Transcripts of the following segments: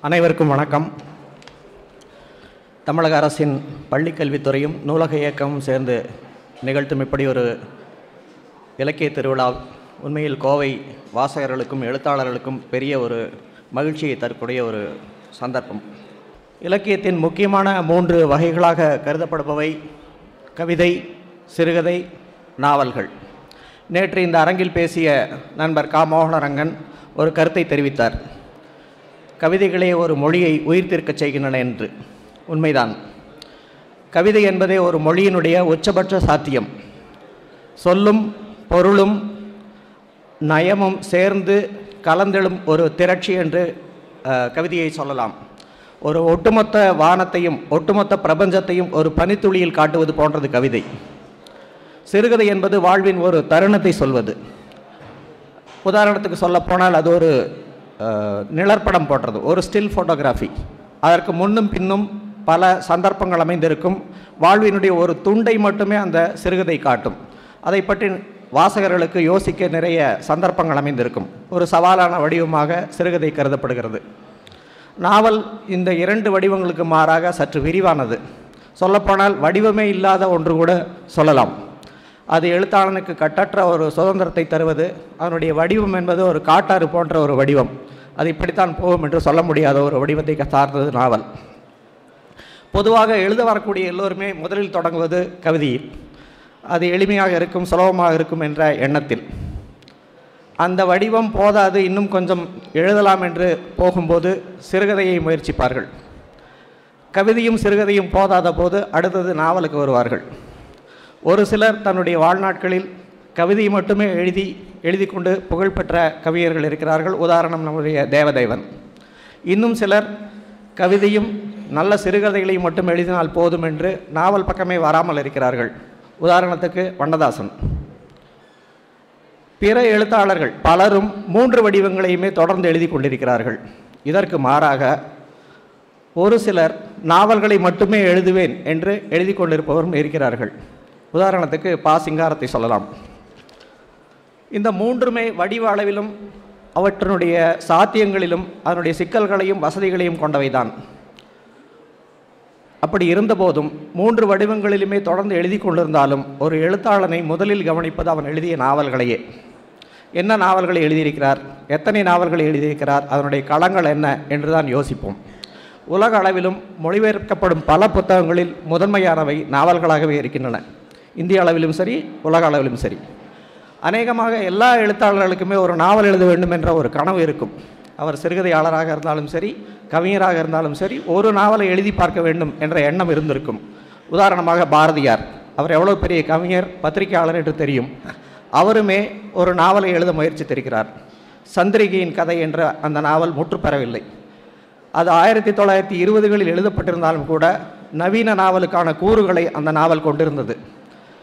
அனைவருக்கும் வணக்கம். தமிழக அரசின் பள்ளிக்கல்வித்துறையும் நூலக இயக்கமும் சேர்ந்து நிகழ்த்தும் இப்படி ஒரு இலக்கிய திருவிழா. உண்மையில் கோவை வாசகர்களுக்கும் எழுத்தாளர்களுக்கும் பெரிய ஒரு மகிழ்ச்சியை தரக்கூடிய ஒரு சந்தர்ப்பம். இலக்கியத்தின் முக்கியமான மூன்று வகைகளாக கருதப்படுபவை கவிதை சிறுகதை நாவல்கள். நேற்று இந்த அரங்கில் பேசிய நண்பர் கா. மோகனரங்கன் ஒரு கருத்தை தெரிவித்தார். கவிதைகளே ஒரு மொழியை உயிர்த்திருக்கச் செய்கின்றன என்று. உண்மைதான். கவிதை என்பதே ஒரு மொழியினுடைய உச்சபட்ச சாத்தியம். சொல்லும் பொருளும் நயமும் சேர்ந்து கலந்தெழும் ஒரு திரட்சி என்று கவிதையை சொல்லலாம். ஒரு ஒட்டுமொத்த வானத்தையும் ஒட்டுமொத்த பிரபஞ்சத்தையும் ஒரு பனித்துளியில் காட்டுவது போன்றது கவிதை. சிறுகதை என்பது வாழ்வின் ஒரு தருணத்தை சொல்வது. உதாரணத்துக்கு சொல்லப்போனால் அது ஒரு நிழற்படம் போன்றது ஒரு ஸ்டில் ஃபோட்டோகிராஃபி அதற்கு முன்னும் பின்னும் பல சந்தர்ப்பங்கள் அமைந்திருக்கும். வாழ்வினுடைய ஒரு துண்டை மட்டுமே அந்த சிறுகதை காட்டும். அதை பற்றி வாசகர்களுக்கு யோசிக்க நிறைய சந்தர்ப்பங்கள் அமைந்திருக்கும். ஒரு சவாலான வடிவமாக சிறுகதை கருதப்படுகிறது. நாவல் இந்த இரண்டு வடிவங்களுக்கு மாறாக சற்று விரிவானது. சொல்லப்போனால் வடிவமே இல்லாத ஒன்று கூட சொல்லலாம். அது எழுத்தாளனுக்கு கட்டற்ற ஒரு சுதந்திரத்தை தருவது அதனுடைய வடிவம் என்பது ஒரு காட்டாறு போன்ற ஒரு வடிவம். அது இப்படித்தான் போகும் என்று சொல்ல முடியாத ஒரு வடிவத்தை சார்ந்தது நாவல். பொதுவாக எழுத வரக்கூடிய எல்லோருமே முதலில் தொடங்குவது கவிதையில் அது எளிமையாக இருக்கும் சுலபமாக இருக்கும் என்ற எண்ணத்தில். அந்த வடிவம் போதாது இன்னும் கொஞ்சம் எழுதலாம் என்று போகும்போது சிறுகதையை முயற்சிப்பார்கள். கவிதையும் சிறுகதையும் போதாத போது அடுத்தது நாவலுக்கு வருவார்கள். ஒரு சிலர் தன்னுடைய வாழ்நாட்களில் கவிதையை மட்டுமே எழுதி எழுதி கொண்டு புகழ்பெற்ற கவிஞர்கள் இருக்கிறார்கள். உதாரணம் நம்முடைய தேவதேவன். இன்னும் சிலர் கவிதையும் நல்ல சிறுகதைகளையும் மட்டும் எழுதினால் போதும் என்று நாவல் பக்கமே வராமல் இருக்கிறார்கள். உதாரணத்துக்கு வண்ணதாசன் பிற எழுத்தாளர்கள் பலரும் மூன்று வடிவங்களையுமே தொடர்ந்து எழுதி கொண்டிருக்கிறார்கள். இதற்கு மாறாக ஒரு சிலர் நாவல்களை மட்டுமே எழுதுவேன் என்று எழுதி கொண்டிருப்பவரும் இருக்கிறார்கள். உதாரணத்துக்கு பா சிங்காரத்தை சொல்லலாம். இந்த மூன்றுமே வடிவ அளவிலும் அவற்றினுடைய சாத்தியங்களிலும் அதனுடைய சிக்கல்களையும் வசதிகளையும் கொண்டவைதான். அப்படி இருந்தபோதும் மூன்று வடிவங்களிலுமே தொடர்ந்து எழுதி கொண்டிருந்தாலும் ஒரு எழுத்தாளனை முதலில் கவனிப்பது அவன் எழுதிய நாவல்களையே. என்ன நாவல்களை எழுதியிருக்கிறார்? எத்தனை நாவல்களை எழுதியிருக்கிறார்? அதனுடைய களங்கள் என்ன? என்று தான் யோசிப்போம். உலக அளவிலும் மொழிபெயர்க்கப்படும் பல புத்தகங்களில் முதன்மையானவை நாவல்களாகவே இருக்கின்றன. இந்திய அளவிலும் சரி உலக அளவிலும் சரி. அநேகமாக எல்லா எழுத்தாளர்களுக்குமே ஒரு நாவல் எழுத வேண்டும் என்ற ஒரு கனவு இருக்கும். அவர் சிறுகதையாளராக இருந்தாலும் சரி கவிஞராக இருந்தாலும் சரி ஒரு நாவலை எழுதி பார்க்க வேண்டும் என்ற எண்ணம் இருந்திருக்கும். உதாரணமாக பாரதியார். அவர் எவ்வளோ பெரிய கவிஞர் பத்திரிகையாளர் என்று தெரியும். அவருமே ஒரு நாவலை எழுத முயற்சித்திருக்கிறார். சந்திரிகையின் கதை என்ற அந்த நாவல் முற்றுப்பெறவில்லை அது ஆயிரத்தி தொள்ளாயிரத்தி இருபதுகளில் எழுதப்பட்டிருந்தாலும் கூட நவீன நாவலுக்கான கூறுகளை அந்த நாவல் கொண்டிருந்தது.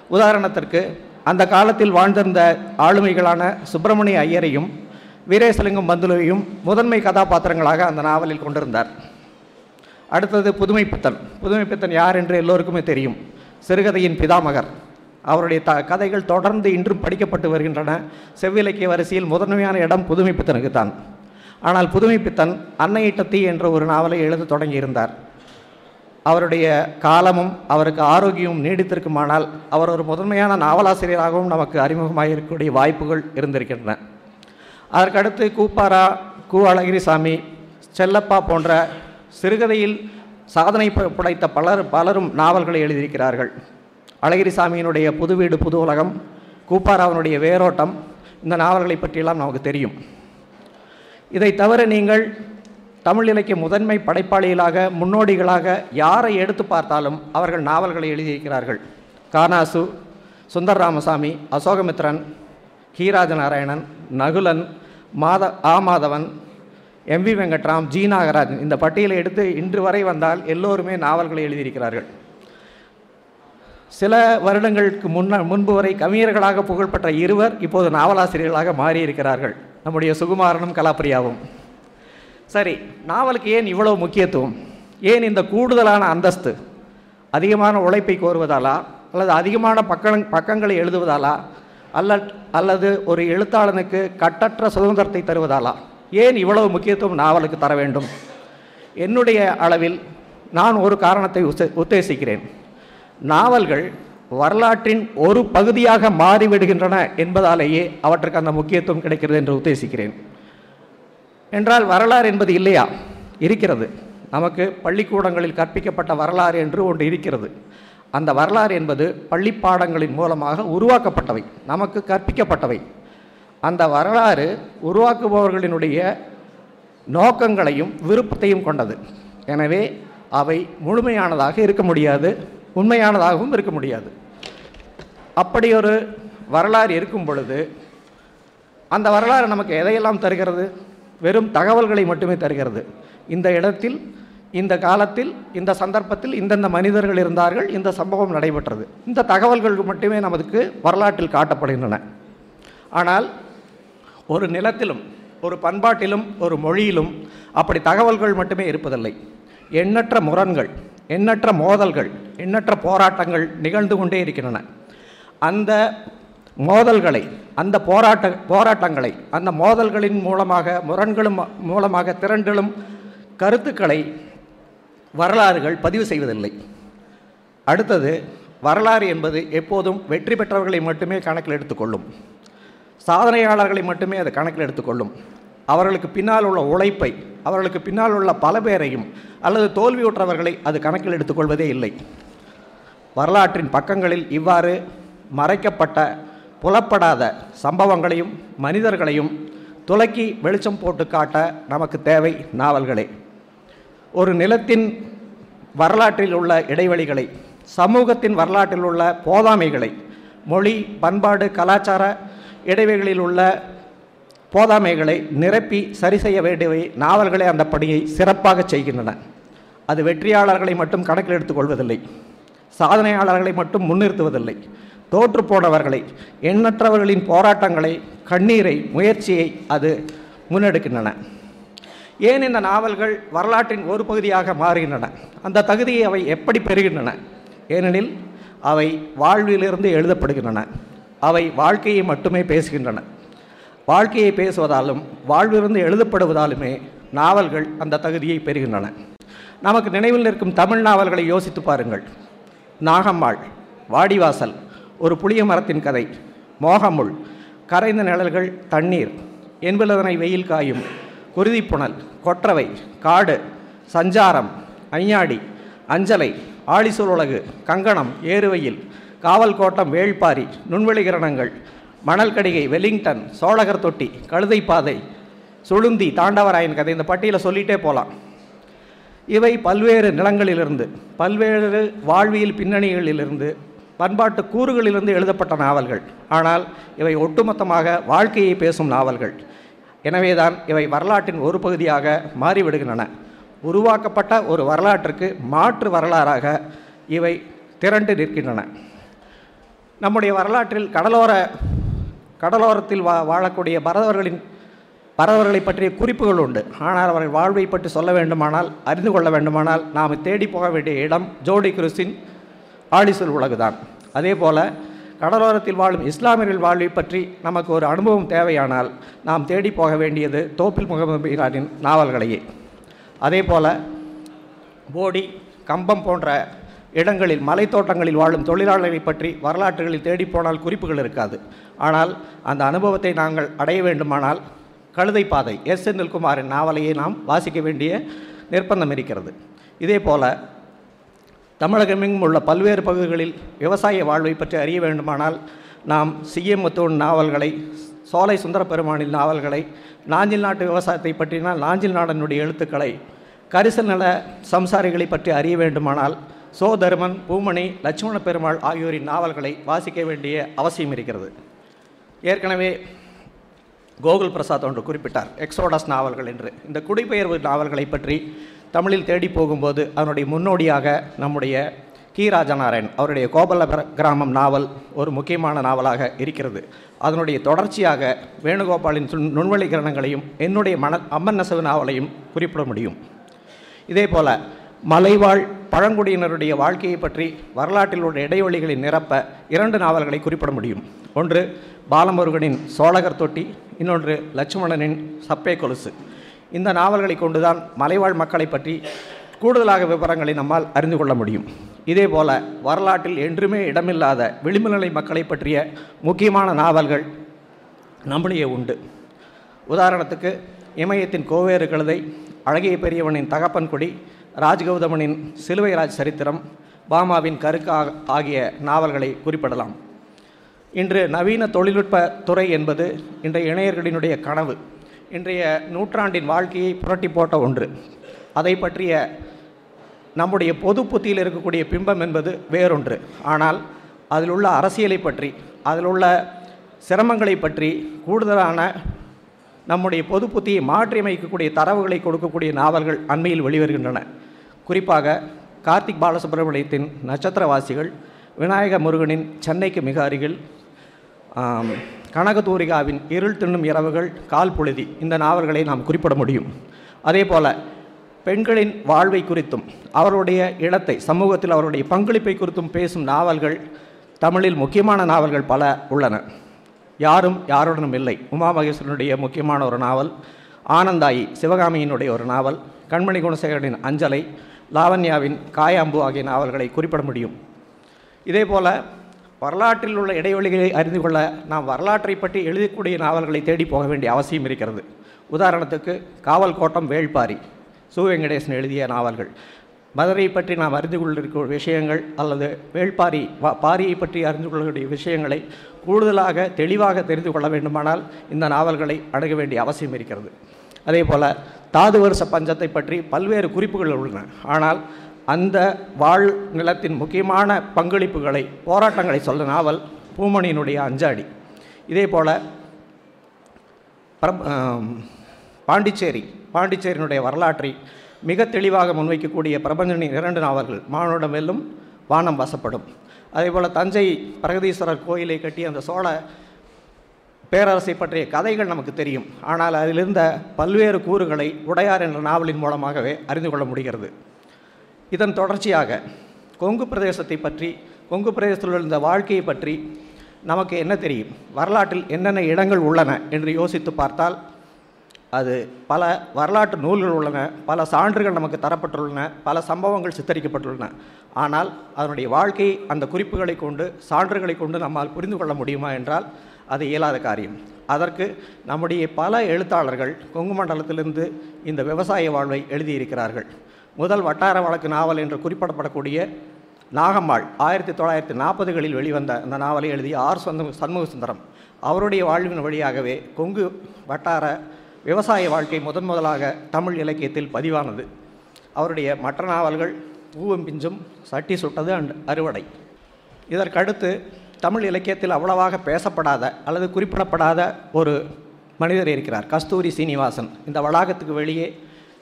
உதாரணத்திற்கு அந்த காலத்தில் வாழ்ந்திருந்த ஆளுமைகளான சுப்பிரமணிய ஐயரையும் வீரேசலிங்கம் பந்துலுவையும் முதன்மை கதாபாத்திரங்களாக அந்த நாவலில் கொண்டிருந்தார். அடுத்தது புதுமை பித்தன் புதுமை பித்தன் யார் என்று எல்லோருக்குமே தெரியும். சிறுகதையின் பிதாமகர். அவருடைய த கதைகள் தொடர்ந்து இன்றும் படிக்கப்பட்டு வருகின்றன. செவ்விலக்கிய வரிசையில் முதன்மையான இடம் புதுமை பித்தனுக்கு தான் ஆனால் புதுமை பித்தன் அன்னையிட்ட தீ என்ற ஒரு நாவலை எழுத தொடங்கியிருந்தார். அவருடைய காலமும் அவருக்கு ஆரோக்கியமும் நீடித்திருக்குமானால் அவர் ஒரு முதன்மையான நாவலாசிரியராகவும் நமக்கு அறிமுகமாக இருக்கக்கூடிய வாய்ப்புகள் இருந்திருக்கின்றன. அதற்கடுத்து கூப்பாரா கு அழகிரிசாமி செல்லப்பா போன்ற சிறுகதையில் சாதனை ப- படைத்த பலர் பலரும் நாவல்களை எழுதியிருக்கிறார்கள். அழகிரிசாமியினுடைய புது வீடு புது உலகம் கூப்பாராவனுடைய வேரோட்டம் இந்த நாவல்களை பற்றியெல்லாம் நமக்கு தெரியும். இதை தவிர நீங்கள் தமிழ் இலக்கிய முதன்மை படைப்பாளிகளாக முன்னோடிகளாக யாரை எடுத்து பார்த்தாலும் அவர்கள் நாவல்களை எழுதியிருக்கிறார்கள். கானாசு சுந்தர் ராமசாமி அசோகமித்ரன் ஹீராஜ நாராயணன் நகுலன் மாத ஆ Madhavan M V Venkatram G Nagarajan இந்த பட்டியலை எடுத்து இன்று வரை வந்தால் எல்லோருமே நாவல்களை எழுதியிருக்கிறார்கள். சில வருடங்களுக்கு முன்ன முன்பு வரை கவிஞர்களாக புகழ்பெற்ற இருவர் இப்போது நாவலாசிரியர்களாக மாறியிருக்கிறார்கள். நம்முடைய சுகுமாரனும் கலாப்பிரியாவும். சரி நாவலுக்கு ஏன் இவ்வளவு முக்கியத்துவம்? ஏன் இந்த கூடுதலான அந்தஸ்து? அதிகமான உழைப்பை கோருவதாலா? அல்லது அதிகமான பக்கங் பக்கங்களை எழுதுவதாலா? அல்ல அல்லது ஒரு எழுத்தாளனுக்கு கட்டற்ற சுதந்திரத்தை தருவதாலா? ஏன் இவ்வளவு முக்கியத்துவம் நாவலுக்கு தர வேண்டும்? என்னுடைய அளவில் நான் ஒரு காரணத்தை உத்தேசிக்கிறேன். நாவல்கள் வரலாற்றின் ஒரு பகுதியாக மாறிவிடுகின்றன என்பதாலேயே அவற்றுக்கு அந்த முக்கியத்துவம் கிடைக்கிறது என்று உத்தேசிக்கிறேன். என்றால் வரலாறு என்பது இல்லையா? இருக்கிறது. நமக்கு பள்ளிக்கூடங்களில் கற்பிக்கப்பட்ட வரலாறு என்று ஒன்று இருக்கிறது. அந்த வரலாறு என்பது பள்ளி பாடங்களின் மூலமாக உருவாக்கப்பட்டவை. நமக்கு கற்பிக்கப்பட்டவை. அந்த வரலாறு உருவாக்குபவர்களினுடைய நோக்கங்களையும் விருப்பத்தையும் கொண்டது. எனவே அவை முழுமையானதாக இருக்க முடியாது உண்மையானதாகவும் இருக்க முடியாது. அப்படி ஒரு வரலாறு இருக்கும் பொழுது அந்த வரலாறு நமக்கு எதையெல்லாம் தருகிறது? வெறும் தகவல்களை மட்டுமே தருகிறது. இந்த இடத்தில் இந்த காலத்தில் இந்த சந்தர்ப்பத்தில் இந்தந்த மனிதர்கள் இருந்தார்கள் இந்த சம்பவம் நடைபெற்றது. இந்த தகவல்கள் மட்டுமே நமக்கு வரலாற்றில் காட்டப்படுகின்றன. ஆனால் ஒரு நிலத்திலும் ஒரு பண்பாட்டிலும் ஒரு மொழியிலும் அப்படி தகவல்கள் மட்டுமே இருப்பதில்லை. எண்ணற்ற முரண்கள் எண்ணற்ற மோதல்கள் எண்ணற்ற போராட்டங்கள் நிகழ்ந்து கொண்டே இருக்கின்றன. அந்த மோதல்களை அந்த போராட்ட போராட்டங்களை அந்த மோதல்களின் மூலமாக முரண்களும் மூலமாக திரண்டலும் கருத்துக்களை வரலாறுகள் பதிவு செய்வதில்லை. அடுத்தது வரலாறு என்பது எப்போதும் வெற்றி பெற்றவர்களை மட்டுமே கணக்கில் எடுத்துக்கொள்ளும். சாதனையாளர்களை மட்டுமே அது கணக்கில் எடுத்துக்கொள்ளும். அவர்களுக்கு பின்னால் உள்ள உழைப்பை அவர்களுக்கு பின்னால் உள்ள பல பேரையும் அல்லது தோல்வியுற்றவர்களை அது கணக்கில் எடுத்துக்கொள்வதே இல்லை. வரலாற்றின் பக்கங்களில் இவ்வாறு மறைக்கப்பட்ட புலப்படாத சம்பவங்களையும் மனிதர்களையும் துலக்கி வெளிச்சம் போட்டு காட்ட நமக்கு தேவை நாவல்களே. ஒரு நிலத்தின் வரலாற்றில் உள்ள இடைவெளிகளை சமூகத்தின் வரலாற்றில் உள்ள போதாமைகளை மொழி பண்பாடு கலாச்சார இடைவெளிகளில் உள்ள போதாமைகளை நிரப்பி சரி செய்ய வேண்டியவை நாவல்களே அந்த பணியை சிறப்பாக செய்கின்றன. அது வெற்றியாளர்களை மட்டும் கணக்கில் எடுத்துக்கொள்வதில்லை சாதனையாளர்களை மட்டும் முன்னிறுத்துவதில்லை. தோற்று போனவர்களை எண்ணற்றவர்களின் போராட்டங்களை கண்ணீரை முயற்சியை அது முன்னெடுக்கின்றன. ஏன் இந்த நாவல்கள் வரலாற்றின் ஒரு பகுதியாக மாறுகின்றன? அந்த தகுதியை அவை எப்படி பெறுகின்றன? ஏனெனில் அவை வாழ்விலிருந்து எழுதப்படுகின்றன. அவை வாழ்க்கையை மட்டுமே பேசுகின்றன. வாழ்க்கையை பேசுவதாலும் வாழ்விலிருந்து எழுதப்படுவதாலுமே நாவல்கள் அந்த தகுதியை பெறுகின்றன. நமக்கு நினைவில் நிற்கும் தமிழ் நாவல்களை யோசித்து பாருங்கள். நாகம்மாள் வாடிவாசல் ஒரு புளிய மரத்தின் கதை. மோகமுள் கரைந்த நிழல்கள் தண்ணீர் என்பதனை வெயில் காயும் குருதிப்புணல் கொற்றவை காடு சஞ்சாரம் ஐயாடி அஞ்சலை ஆழிசூர் கங்கணம் ஏறுவையில் காவல் கோட்டம் வேள்பாரி நுண்வெளி கிரணங்கள் மணல் கடிகை வெலிங்டன் சோழகர் தொட்டி கழுதை பாதை சுளுந்தி தாண்டவராயன் கதை இந்த பட்டியலை சொல்லிகிட்டே போகலாம் இவை பல்வேறு நிலங்களிலிருந்து பல்வேறு வாழ்வியல் பின்னணிகளிலிருந்து பண்பாட்டு கூறுகளிலிருந்து எழுதப்பட்ட நாவல்கள். ஆனால் இவை ஒட்டுமொத்தமாக வாழ்க்கையை பேசும் நாவல்கள். எனவேதான் இவை வரலாற்றின் ஒரு பகுதியாக மாறிவிடுகின்றன. உருவாக்கப்பட்ட ஒரு வரலாற்றுக்கு மாற்று வரலாறாக இவை திரண்டு நிற்கின்றன. நம்முடைய வரலாற்றில் கடலோர கடலோரத்தில் வா வாழக்கூடிய பரதவர்களின் பரதவர்களை பற்றிய குறிப்புகள் உண்டு. ஆனால் அவர்கள் வாழ்வை பற்றி சொல்ல வேண்டுமானால் அறிந்து கொள்ள வேண்டுமானால் நாம் தேடி போக வேண்டிய இடம் ஜோடி குருசின் ஆடிசல் உலகுதான். அதே போல் கடலோரத்தில் வாழும் இஸ்லாமியர்கள் வாழ்வை பற்றி நமக்கு ஒரு அனுபவம் தேவையானால் நாம் தேடி போக வேண்டியது தோப்பில் முகமது மீரானின் நாவல்களையே. அதே போல் போடி கம்பம் போன்ற இடங்களில் மலைத்தோட்டங்களில் வாழும் தொழிலாளர்களை பற்றி வரலாற்றுகளில் தேடிப்போனால் குறிப்புகள் இருக்காது. ஆனால் அந்த அனுபவத்தை நாங்கள் அடைய வேண்டுமானால் கழுதை பாதை எஸ். செந்தில்குமாரின் நாவலையை நாம் வாசிக்க வேண்டிய நிர்பந்தம் இருக்கிறது. இதே போல் தமிழகமெங்கும் உள்ள பல்வேறு பகுதிகளில் விவசாய வாழ்வை பற்றி அறிய வேண்டுமானால் நாம் சிஎம்முத்தூன் நாவல்களை சோலை சுந்தர பெருமானின் நாவல்களை நாஞ்சில் நாட்டு விவசாயத்தை பற்றினால் நாஞ்சில் நாடனுடைய எழுத்துக்களை கரிசல் நல சம்சாரிகளை பற்றி அறிய வேண்டுமானால் சோ தருமன் பூமணி லட்சுமண பெருமாள் ஆகியோரின் நாவல்களை வாசிக்க வேண்டிய அவசியம் இருக்கிறது. ஏற்கனவே கோகுல் பிரசாத் ஒன்று குறிப்பிட்டார் எக்ஸோடஸ் நாவல்கள் என்று. இந்த குடிபெயர்வு நாவல்களை பற்றி தமிழில் தேடி போகும்போது அதனுடைய முன்னோடியாக நம்முடைய கி. ராஜநாராயண் அவருடைய கோபல கிராமம் நாவல் ஒரு முக்கியமான நாவலாக இருக்கிறது. அதனுடைய தொடர்ச்சியாக வேணுகோபாலின் நுண்வழி கிரணங்களையும் என்னுடைய மன அம்மன் நெசவு நாவலையும் குறிப்பிட முடியும். இதே போல மலைவாழ் பழங்குடியினருடைய வாழ்க்கையை பற்றி வரலாற்றில் உள்ள இடைவெளிகளை நிரப்ப இரண்டு நாவல்களை குறிப்பிட முடியும். ஒன்று பாலமுருகனின் சோழகர் தொட்டி இன்னொன்று லட்சுமணனின் சப்பே கொலுசு. இந்த நாவல்களை கொண்டுதான் மலைவாழ் மக்களை பற்றி கூடுதலாக விவரங்களை நம்மால் அறிந்து கொள்ள முடியும். இதே போல வரலாற்றில் என்றுமே இடமில்லாத விளிம்புநிலை மக்களை பற்றிய முக்கியமான நாவல்கள் நம்முடைய உண்டு. உதாரணத்துக்கு இமயத்தின் கோவேறு கழுதை அழகிய பெரியவனின் தகப்பன் கொடி ராஜ்கௌதமனின் சிலுவைராஜ் சரித்திரம் பாமாவின் கருக்கு ஆகிய நாவல்களை குறிப்பிடலாம். இன்று நவீன தொழில்நுட்ப துறை என்பது இன்றைய இணையர்களினுடைய கனவு. இன்றைய நூற்றாண்டின் வாழ்க்கையை புரட்டி போட்ட ஒன்று. அதை பற்றிய நம்முடைய பொது புத்தியில் இருக்கக்கூடிய பிம்பம் என்பது வேறொன்று. ஆனால் அதில் உள்ள அரசியலை பற்றி அதில் உள்ள சிரமங்களை பற்றி கூடுதலான நம்முடைய பொது புத்தியை மாற்றியமைக்கக்கூடிய தரவுகளை கொடுக்கக்கூடிய நாவல்கள் அண்மையில் வெளிவருகின்றன. குறிப்பாக கார்த்திக் பாலசுப்ரமணியத்தின் நட்சத்திரவாசிகள் விநாயக முருகனின் சென்னைக்கு மிக அருகில் கனகதூரிகாவின் இருள் தின்னும் இரவுகள் கால் புழுதி. இந்த நாவல்களை நாம் குறிப்பிட முடியும். அதே போல பெண்களின் வாழ்வை குறித்தும் அவருடைய இடத்தை சமூகத்தில் அவருடைய பங்களிப்பை குறித்தும் பேசும் நாவல்கள் தமிழில் முக்கியமான நாவல்கள் பல உள்ளன. யாரும் யாருடனும் இல்லை. உமா மகேஸ்வரனுடைய முக்கியமான ஒரு நாவல் ஆனந்தாயி சிவகாமியினுடைய ஒரு நாவல் கண்மணி குணசேகரனின் அஞ்சலை லாவண்யாவின் காயாம்பு ஆகிய நாவல்களை குறிப்பிட முடியும். இதே போல வரலாற்றில் உள்ள இடைவெளிகளை அறிந்து கொள்ள நாம் வரலாற்றை பற்றி எழுதக்கூடிய நாவல்களை தேடி போக வேண்டிய அவசியம் இருக்கிறது. உதாரணத்துக்கு காவல் கோட்டம் வேள்பாரி சு. வெங்கடேசன் எழுதிய நாவல்கள். மதுரை பற்றி நாம் அறிந்து கொள்ளிருக்க விஷயங்கள் அல்லது வேள்பாரி வா- பாரியை பற்றி அறிந்து கொள்ளக்கூடிய விஷயங்களை கூடுதலாக தெளிவாக தெரிந்து கொள்ள வேண்டுமானால் இந்த நாவல்களை அணுக வேண்டிய அவசியம் இருக்கிறது. அதே போல் தாது வருஷ பஞ்சத்தை பற்றி பல்வேறு குறிப்புகள் உள்ளன. ஆனால் அந்த வாழ் நிலத்தின் முக்கியமான பங்களிப்புகளை போராட்டங்களை சொல்ல நாவல் பூமணியினுடைய அஞ்சாடி. இதே போல் பாண்டிச்சேரி பாண்டிச்சேரியினுடைய வரலாற்றை மிக தெளிவாக முன்வைக்கக்கூடிய பிரபஞ்சனின் இரண்டு நாவல்கள் மானுடம் வெல்லும் வானம் வசப்படும். அதேபோல் தஞ்சை பிரகதீஸ்வரர் கோயிலை கட்டிய அந்த சோழ பேரரசை பற்றிய கதைகள் நமக்கு தெரியும். ஆனால் அதிலிருந்த பல்வேறு கூறுகளை உடையார் என்ற நாவலின் மூலமாகவே அறிந்து கொள்ள முடிகிறது. இதன் தொடர்ச்சியாக கொங்கு பிரதேசத்தை பற்றி கொங்கு பிரதேசத்தில் இருந்த வாழ்க்கையை பற்றி நமக்கு என்ன தெரியும்? வரலாற்றில் என்னென்ன இடங்கள் உள்ளன என்று யோசித்து பார்த்தால் அது பல வரலாற்று நூல்கள் உள்ளன பல சான்றுகள் நமக்கு தரப்பட்டுள்ளன பல சம்பவங்கள் சித்தரிக்கப்பட்டுள்ளன. ஆனால் அதனுடைய வாழ்க்கை அந்த குறிப்புகளை கொண்டு சான்றுகளை கொண்டு நம்மால் புரிந்து கொள்ள முடியுமா என்றால் அது இயலாத காரியம். அதற்கு நம்முடைய பல எழுத்தாளர்கள் கொங்கு மண்டலத்திலிருந்து இந்த விவசாய வாழ்வை எழுதியிருக்கிறார்கள். முதல் வட்டார வழக்கு நாவல் என்று குறிப்பிடப்படக்கூடிய நாகம்மாள் ஆயிரத்தி தொள்ளாயிரத்தி நாற்பதுகளில் வெளிவந்த அந்த நாவலை எழுதிய ஆர் சந்தம் சண்முக சுந்தரம் அவருடைய வாழ்வின் வழியாகவே கொங்கு வட்டார விவசாய வாழ்க்கை முதன் முதலாக தமிழ் இலக்கியத்தில் பதிவானது. அவருடைய மற்ற நாவல்கள் பூவும் பிஞ்சும் சட்டி சுட்டது அண்ட் அறுவடை. இதற்கடுத்து தமிழ் இலக்கியத்தில் அவ்வளவாக பேசப்படாத அல்லது குறிப்பிடப்படாத ஒரு மனிதர் இருக்கிறார் கஸ்தூரி சீனிவாசன். இந்த வளாகத்துக்கு வெளியே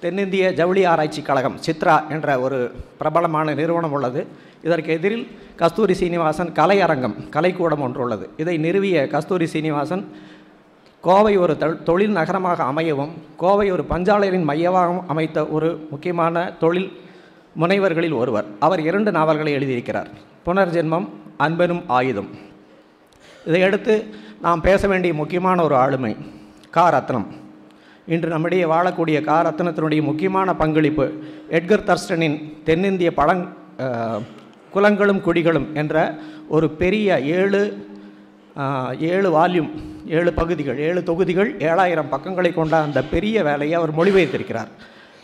தென்னிந்திய ஜவுளி ஆராய்ச்சி கழகம் சித்ரா என்ற ஒரு பிரபலமான நிறுவனம் உள்ளது. இதற்கு எதிரில் கஸ்தூரி சீனிவாசன் கலையரங்கம் கலைக்கூடம் ஒன்று உள்ளது. இதை நிறுவிய கஸ்தூரி சீனிவாசன் கோவை ஒரு தொழில் நகரமாக அமையவும் கோவை ஒரு பஞ்சாலையரின் மையமாகவும் அமைத்த ஒரு முக்கியமான தொழில் முனைவர்களில் ஒருவர். அவர் இரண்டு நாவல்களை எழுதியிருக்கிறார். புனர்ஜென்மம் அன்பனும் ஆயுதம். இதையடுத்து நாம் பேச வேண்டிய முக்கியமான ஒரு ஆளுமை கா. ரத்னம். இன்று நம்மிடையே வாழக்கூடிய கா. ரத்னத்தினுடைய முக்கியமான பங்களிப்பு எட்கர் தர்ஸ்டனின் தென்னிந்திய பழங் குலங்களும் குடிகளும் என்ற ஒரு பெரிய ஏழு ஏழு வால்யூம் ஏழு பகுதிகள் ஏழு தொகுதிகள் ஏழாயிரம் பக்கங்களை கொண்ட அந்த பெரிய வேலையை அவர் மொழிபெயர்த்திருக்கிறார்.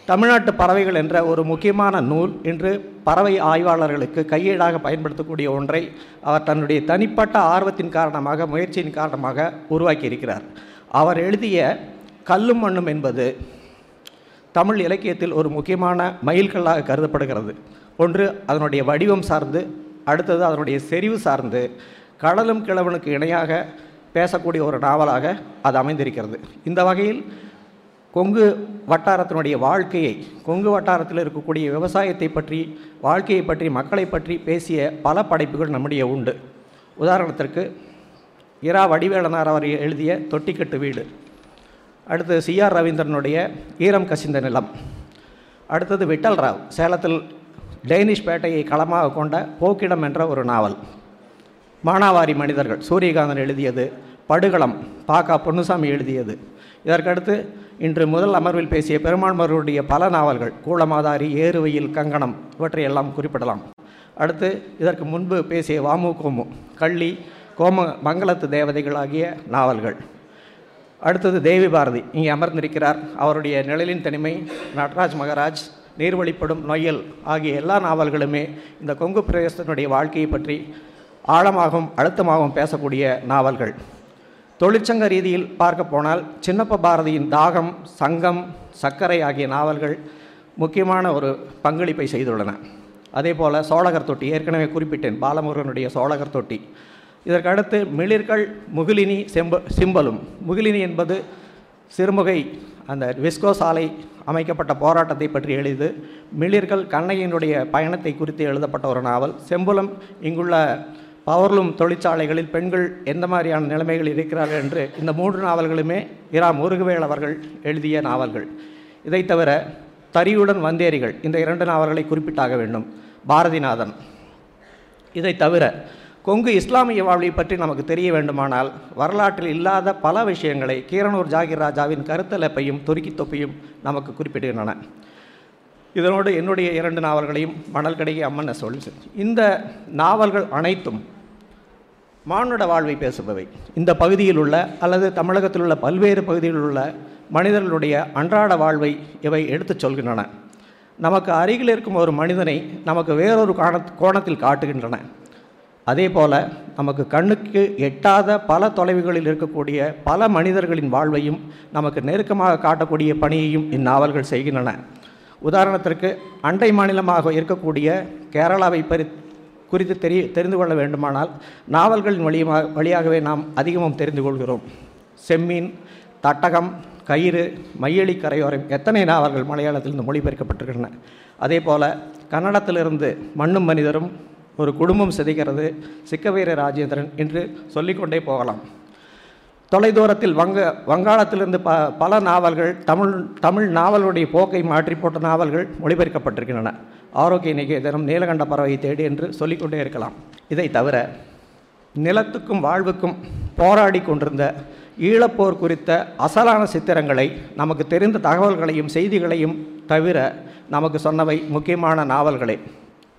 தமிழ்நாட்டு பறவைகள் என்ற ஒரு முக்கியமான நூல் இன்று பறவை ஆய்வாளர்களுக்கு கையேடாக பயன்படுத்தக்கூடிய ஒன்றை அவர் தன்னுடைய தனிப்பட்ட ஆர்வத்தின் காரணமாக முயற்சியின் காரணமாக உருவாக்கியிருக்கிறார். அவர் எழுதிய கல்லும் மண்ணும் என்பது தமிழ் இலக்கியத்தில் ஒரு முக்கியமான மயில்கல்லாக கருதப்படுகிறது. ஒன்று அதனுடைய வடிவம் சார்ந்து அடுத்தது அதனுடைய செறிவு சார்ந்து கடலும் கிழவனுக்கு இணையாக பேசக்கூடிய ஒரு நாவலாக அது அமைந்திருக்கிறது. இந்த வகையில் கொங்கு வட்டாரத்தினுடைய வாழ்க்கையை கொங்கு வட்டாரத்தில் இருக்கக்கூடிய விவசாயத்தை பற்றி வாழ்க்கையை பற்றி மக்களை பற்றி பேசிய பல படைப்புகள் நம்முடைய உண்டு. உதாரணத்திற்கு இரா வடிவேலனார் அவர் எழுதிய தொட்டிக்கட்டு வீடு. அடுத்து சிஆர் ரவீந்திரனுடைய ஈரம் கசிந்த நிலம். அடுத்தது விட்டல் ராவ் சேலத்தில் டேனிஷ் பேட்டையை களமாக கொண்ட போக்கிடம் என்ற ஒரு நாவல். மானாவாரி மனிதர்கள் சூரியகாந்தன் எழுதியது படுகளம் பாக்கா பொன்னுசாமி எழுதியது. இதற்கடுத்து இன்று முதல் அமர்வில் பேசிய பெருமாள்மருடைய பல நாவல்கள் கூலமாதாரி ஏறுவையில் கங்கணம் இவற்றையெல்லாம் குறிப்பிடலாம். அடுத்து இதற்கு முன்பு பேசிய வாமு கோமு கள்ளி கோம மங்களத்து தேவதைகள் ஆகிய நாவல்கள். அடுத்தது தேவி பாரதி. இங்கே அமர்ந்திருக்கிறார். அவருடைய நிழலின் தனிமை நடராஜ் மகராஜ் நீர்வழிப்படும் நொயல் ஆகிய எல்லா நாவல்களுமே இந்த கொங்கு பிரதேசத்தினுடைய வாழ்க்கையை பற்றி ஆழமாகவும் அழுத்தமாகவும் பேசக்கூடிய நாவல்கள். தொழிற்சங்க ரீதியில் பார்க்க போனால் சின்னப்ப பாரதியின் தாகம் சங்கம் சர்க்கரை ஆகிய நாவல்கள் முக்கியமான ஒரு பங்களிப்பை செய்துள்ளன. அதே போல் சோழகர் தொட்டி ஏற்கனவே குறிப்பிட்டேன் பாலமுருகனுடைய சோழகர் தொட்டி. இதற்கு அடுத்து மிளிர்கள் முகிலினி செம்ப சிம்பலும். முகிலினி என்பது சிறுமுகை அந்த விஸ்கோ சாலை அமைக்கப்பட்ட போராட்டத்தை பற்றி எழுது மிளிர்கள் கண்ணையினுடைய பயணத்தை குறித்து எழுதப்பட்ட ஒரு நாவல். செம்புலம் இங்குள்ள பவர்லூம் தொழிற்சாலைகளில் பெண்கள் எந்த மாதிரியான நிலைமைகள் இருக்கிறார்கள் என்று இந்த மூன்று நாவல்களுமே இரா முருகவேல் அவர்கள் எழுதிய நாவல்கள். இதை தவிர தரியுடன் வந்தேரிகள் இந்த இரண்டு நாவல்களை குறிப்பிட்டாக வேண்டும். பாரதிநாதன். இதை தவிர கொங்கு இஸ்லாமிய வாழ்வை பற்றி நமக்கு தெரிய வேண்டுமானால் வரலாற்றில் இல்லாத பல விஷயங்களை கீரனூர் ஜாகிர் ராஜாவின் கருத்தலப்பையும் துருக்கி தொப்பையும் நமக்கு குறிப்பிடுகின்றன. இதனோடு என்னுடைய இரண்டு நாவல்களையும் மணல் கடையை அம்மன் சொல்லி இந்த நாவல்கள் அனைத்தும் மானுட வாழ்வை பேசுபவை. இந்த பகுதியில் உள்ள அல்லது தமிழகத்தில் உள்ள பல்வேறு பகுதிகளில் உள்ள மனிதர்களுடைய அன்றாட வாழ்வை இவை எடுத்துச் சொல்கின்றன. நமக்கு அருகில் இருக்கும் ஒரு மனிதனை நமக்கு வேறொரு காண கோணத்தில் காட்டுகின்றன. அதே போல் நமக்கு கண்ணுக்கு எட்டாத பல தொலைவுகளில் இருக்கக்கூடிய பல மனிதர்களின் வாழ்வையும் நமக்கு நெருக்கமாக காட்டக்கூடிய பணியையும் இந்நாவல்கள் செய்கின்றன. உதாரணத்திற்கு அண்டை மாநிலமாக இருக்கக்கூடிய கேரளாவை பறி குறித்து தெரிய தெரிந்து கொள்ள வேண்டுமானால் நாவல்களின் வழியமாக வழியாகவே நாம் அதிகமும் தெரிந்து கொள்கிறோம். செம்மீன் தட்டகம் கயிறு மையலி கரையோரம் எத்தனை நாவல்கள் மலையாளத்திலிருந்து மொழிபெயர்க்கப்பட்டிருக்கின்றன. அதே போல் கன்னடத்திலிருந்து மண்ணும் மனிதரும் ஒரு குடும்பம் சிதைக்கிறது சிக்கவீர ராஜேந்திரன் என்று சொல்லிக்கொண்டே போகலாம். தொலைதூரத்தில் வங்க வங்காளத்திலிருந்து ப பல நாவல்கள் தமிழ் தமிழ் நாவலுடைய போக்கை மாற்றி போட்ட நாவல்கள் மொழிபெயர்க்கப்பட்டிருக்கின்றன. ஆரோக்கிய நிகேதனம் நீலகண்ட பறவை தேடி என்று சொல்லிக்கொண்டே இருக்கலாம். இதை தவிர நிலத்துக்கும் வாழ்வுக்கும் போராடி கொண்டிருந்த ஈழப்போர் குறித்த அசலான சித்திரங்களை நமக்கு தெரிந்த தகவல்களையும் செய்திகளையும் தவிர நமக்கு சொன்னவை முக்கியமான நாவல்களே.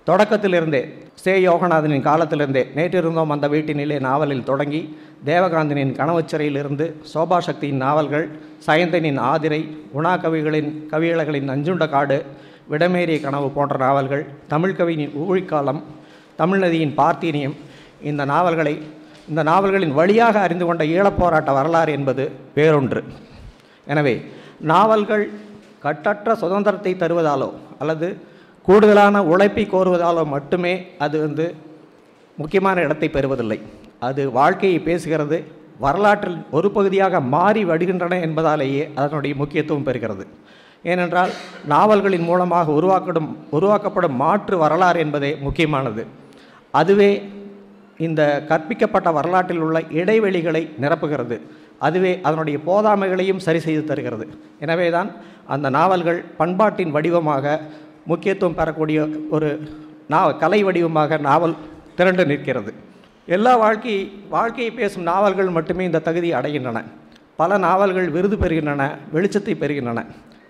தொடக்கத்திலிருந்தே சே யோகநாதனின் காலத்திலிருந்தே நேற்றிருந்தோம் அந்த வீட்டினிலே நாவலில் தொடங்கி தேவகாந்தனின் கனவுச்சிறையிலிருந்து சோபா சக்தியின் நாவல்கள் சயந்தனின் ஆதிரை உணா கவிகளின் கவியழகளின் நஞ்சுண்ட காடு விடமேறிய கனவு போன்ற நாவல்கள் தமிழ் கவியின் ஊழிக்காலம் தமிழ்நதியின் பார்த்தீனியம் இந்த நாவல்களை இந்த நாவல்களின் வழியாக அறிந்து கொண்ட ஈழப்போராட்ட வரலாறு என்பது வேறொன்று. எனவே நாவல்கள் கட்டற்ற சுதந்திரத்தை தருவதாலோ அல்லது கூடுதலான உழைப்பை கோருவதால் மட்டுமே அது வந்து முக்கியமான இடத்தை பெறுவதில்லை. அது வாழ்க்கையை பேசுகிறது வரலாற்றில் ஒரு பகுதியாக மாறி வருகின்றன என்பதாலேயே அதனுடைய முக்கியத்துவம் பெறுகிறது. ஏனென்றால் நாவல்களின் மூலமாக உருவாக்கப்படும் உருவாக்கப்படும் மாற்று வரலாறு என்பதே முக்கியமானது. அதுவே இந்த கற்பிக்கப்பட்ட வரலாற்றில் உள்ள இடைவெளிகளை நிரப்புகிறது. அதுவே அதனுடைய போதாமைகளையும் சரி செய்து தருகிறது. எனவே தான் அந்த நாவல்கள் பண்பாட்டின் வடிவமாக முக்கியத்துவம் பெறக்கூடிய ஒரு நா கலை வடிவமாக நாவல் திரண்டு நிற்கிறது. எல்லா வாழ்க்கை வாழ்க்கையை பேசும் நாவல்கள் மட்டுமே இந்த தகுதியை அடைகின்றன. பல நாவல்கள் விருது பெறுகின்றன வெளிச்சத்தை பெறுகின்றன.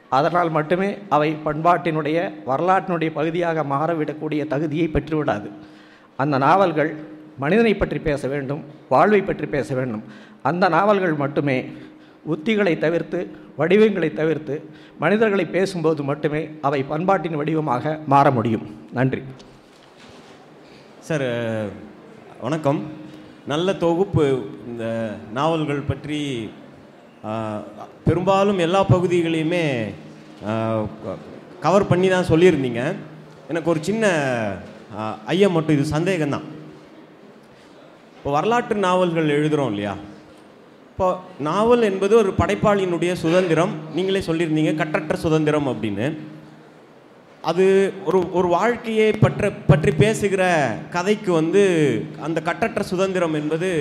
அதனால் மட்டுமே அவை பண்பாட்டினுடைய வரலாற்றினுடைய பகுதியாக மாறவிடக்கூடிய தகுதியை பெற்றுவிடாது. அந்த நாவல்கள் மனிதனை பற்றி பேச வேண்டும் வாழ்வை பற்றி பேச வேண்டும். அந்த நாவல்கள் மட்டுமே உத்திகளை தவிர்த்து வடிவங்களை தவிர்த்து மனிதர்களை பேசும்போது மட்டுமே அவை பண்பாட்டின் வடிவமாக மாற முடியும். நன்றி. சார் வணக்கம். நல்ல தொகுப்பு இந்த நாவல்கள் பற்றி பெரும்பாலும் எல்லா பகுதிகளையுமே கவர் பண்ணி தான் சொல்லியிருந்தீங்க. எனக்கு ஒரு சின்ன ஐயம் மட்டும் இது சந்தேகம்தான். இப்போ வரலாற்று நாவல்கள் எழுதுகிறோம் இல்லையா? இப்போ நாவல் என்பது ஒரு படைப்பாளியினுடைய சுதந்திரம். நீங்களே சொல்லியிருந்தீங்க கட்டற்ற சுதந்திரம் அப்படின்னு. அது ஒரு ஒரு வாழ்க்கையை பற்ற பற்றி பேசுகிற கதைக்கு வந்து அந்த கட்டற்ற சுதந்திரம் என்பது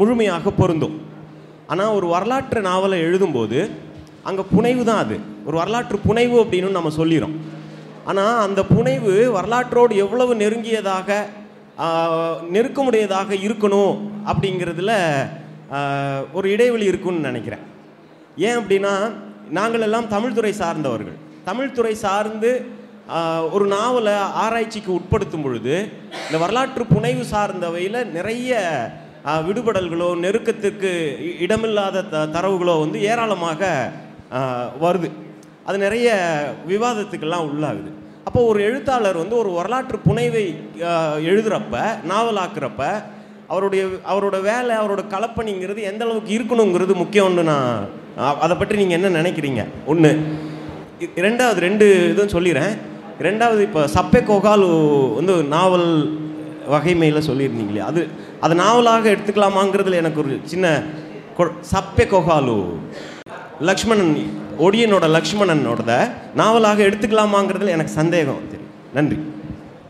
முழுமையாக பொருந்தும். ஆனால் ஒரு வரலாற்று நாவலை எழுதும்போது அங்கே புனைவு தான் அது. ஒரு வரலாற்று புனைவு அப்படின்னு நம்ம சொல்லிடுறோம் ஆனால் அந்த புனைவு வரலாற்றோடு எவ்வளவு நெருங்கியதாக நெருக்கமுடையதாக இருக்கணும் அப்படிங்கிறதுல ஒரு இடைவெளி இருக்குன்னு நினைக்கிறேன். ஏன் அப்படின்னா நாங்கள் எல்லாம் தமிழ்துறை சார்ந்தவர்கள். தமிழ்துறை சார்ந்து ஒரு நாவலை ஆராய்ச்சிக்கு உட்படுத்தும் பொழுது இந்த வரலாற்று புனைவு சார்ந்தவையில் நிறைய விடுபடல்களோ நெருக்கத்திற்கு இ- இடமில்லாத த தரவுகளோ வந்து ஏராளமாக வருது. அது நிறைய விவாதத்துக்கெல்லாம் உள்ளாகுது. அப்போ ஒரு எழுத்தாளர் வந்து ஒரு வரலாற்று புனைவை எழுதுகிறப்ப நாவலாக்குறப்ப அவருடைய அவரோட வேலை அவரோட கலப்பணிங்கிறது எந்த அளவுக்கு இருக்கணுங்கிறது முக்கியம்னு நான் அதை பற்றி நீங்கள் என்ன நினைக்கிறீங்க? ஒன்று ரெண்டாவது ரெண்டு இதுவும் சொல்லிடுறேன் ரெண்டாவது இப்போ சப்பே கோகாலு வந்து நாவல் வகைமையில் சொல்லியிருந்தீங்களே அது அது நாவலாக எடுத்துக்கலாமாங்கிறதுல எனக்கு ஒரு சின்ன கொ- சப்பே கோகாலு. லக்ஷ்மணன் ஒடியனோட லக்ஷ்மணனோட நாவலாக எடுத்துக்கலாமாங்கிறதுல எனக்கு சந்தேகம். தெரியும் நன்றி.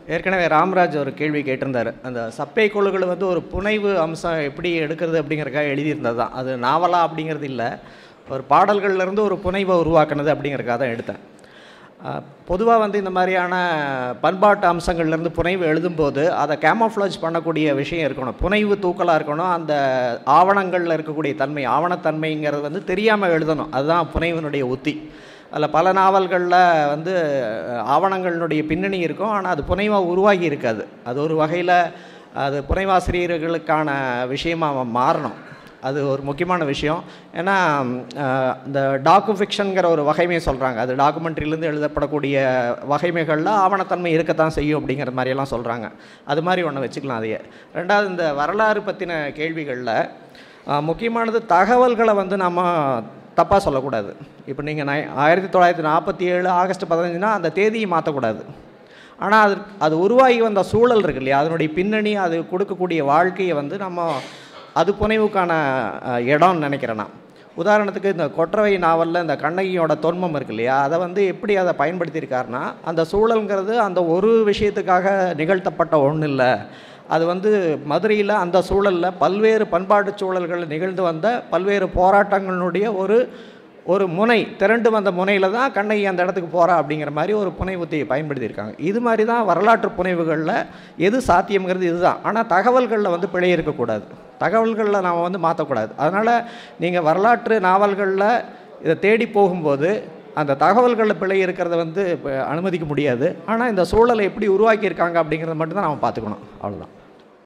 ஏற்கனவே ராம்ராஜ் ஒரு கேள்வி கேட்டிருந்தார். அந்த சப்பை குழுக்கள் வந்து ஒரு புனைவு அம்சம் எப்படி எடுக்கிறது அப்படிங்கிறக்காக எழுதியிருந்தது தான். அது நாவலா அப்படிங்கிறது இல்லை. ஒரு பாடல்கள்லேருந்து ஒரு புனைவை உருவாக்குனது அப்படிங்கிறக்காக தான் எடுத்தேன். பொதுவாக வந்து இந்த மாதிரியான பண்பாட்டு அம்சங்கள்லேருந்து புனைவு எழுதும்போது அதை கேமோஃப்ளேஜ் பண்ணக்கூடிய விஷயம் இருக்கணும். புனைவு தூக்கலாக இருக்கணும். அந்த ஆவணங்களில் இருக்கக்கூடிய தன்மை ஆவணத்தன்மைங்கிறது வந்து தெரியாமல் எழுதணும். அதுதான் புனைவினுடைய உத்தி. அதில் பல நாவல்களில் வந்து ஆவணங்களினுடைய பின்னணி இருக்கும். ஆனால் அது புனைவாக உருவாகி இருக்காது. அது ஒரு வகையில் அது புனைவாசிரியர்களுக்கான விஷயமாக அவன் மாறணும். அது ஒரு முக்கியமான விஷயம். ஏன்னா இந்த டாக்கு ஃபிக்ஷனுங்கிற ஒரு வகைமையை சொல்கிறாங்க அது டாக்குமெண்ட்ரிலேருந்து எழுதப்படக்கூடிய வகைமைகளில் ஆவணத்தன்மை இருக்கத்தான் செய்யும் அப்படிங்கிற மாதிரியெல்லாம் சொல்கிறாங்க அது மாதிரி ஒன்று வச்சுக்கலாம் அதையே. ரெண்டாவது இந்த வரலாறு பற்றின கேள்விகளில் முக்கியமானது தகவல்களை வந்து நம்ம தப்பாக சொல்லக்கூடாது. இப்போ நீங்கள் நை ஆயிரத்தி தொள்ளாயிரத்தி நாற்பத்தி ஏழு ஆகஸ்ட் பதினஞ்சுனா அந்த தேதியை மாற்றக்கூடாது ஆனால் அது அது உருவாகி வந்த சூழல் இருக்கு இல்லையா? அதனுடைய பின்னணி அது கொடுக்கக்கூடிய வாழ்க்கையை வந்து நம்ம அது புனைவுக்கான இடம்னு நினைக்கிறேன் நான். உதாரணத்துக்கு இந்த கொற்றவை நாவலில் இந்த கண்ணகியோட தொன்மம் இருக்கு இல்லையா? அதை வந்து எப்படி அதை பயன்படுத்தியிருக்காருன்னா அந்த சூழலுங்கிறது அந்த ஒரு விஷயத்துக்காக நிகழ்த்தப்பட்ட ஒன்றும் இல்லை அது வந்து மதுரையில் அந்த சூழலில் பல்வேறு பண்பாட்டு சூழல்களில் நிகழ்ந்து வந்த பல்வேறு போராட்டங்களுடைய ஒரு ஒரு முனை திரண்டு வந்த முனையில் தான் கண்ணகி அந்த இடத்துக்கு போகிறா அப்படிங்கிற மாதிரி ஒரு புனை உத்தியை பயன்படுத்தியிருக்காங்க. இது மாதிரி தான் வரலாற்று புனைவுகளில் எது சாத்தியம்ங்கிறது இதுதான். ஆனால் தகவல்களில் வந்து பிழை இருக்கக்கூடாது. தகவல்களில் நாம் வந்து மாற்றக்கூடாது அதனால் நீங்கள் வரலாற்று நாவல்களில் இதை தேடி போகும்போது அந்த தகவல்களில் பிழை இருக்கிறத வந்து அனுமதிக்க முடியாது. ஆனால் இந்த சூழலை எப்படி உருவாக்கியிருக்காங்க அப்படிங்கிறத மட்டும் தான் நம்ம பார்த்துக்கணும். அவ்வளோதான்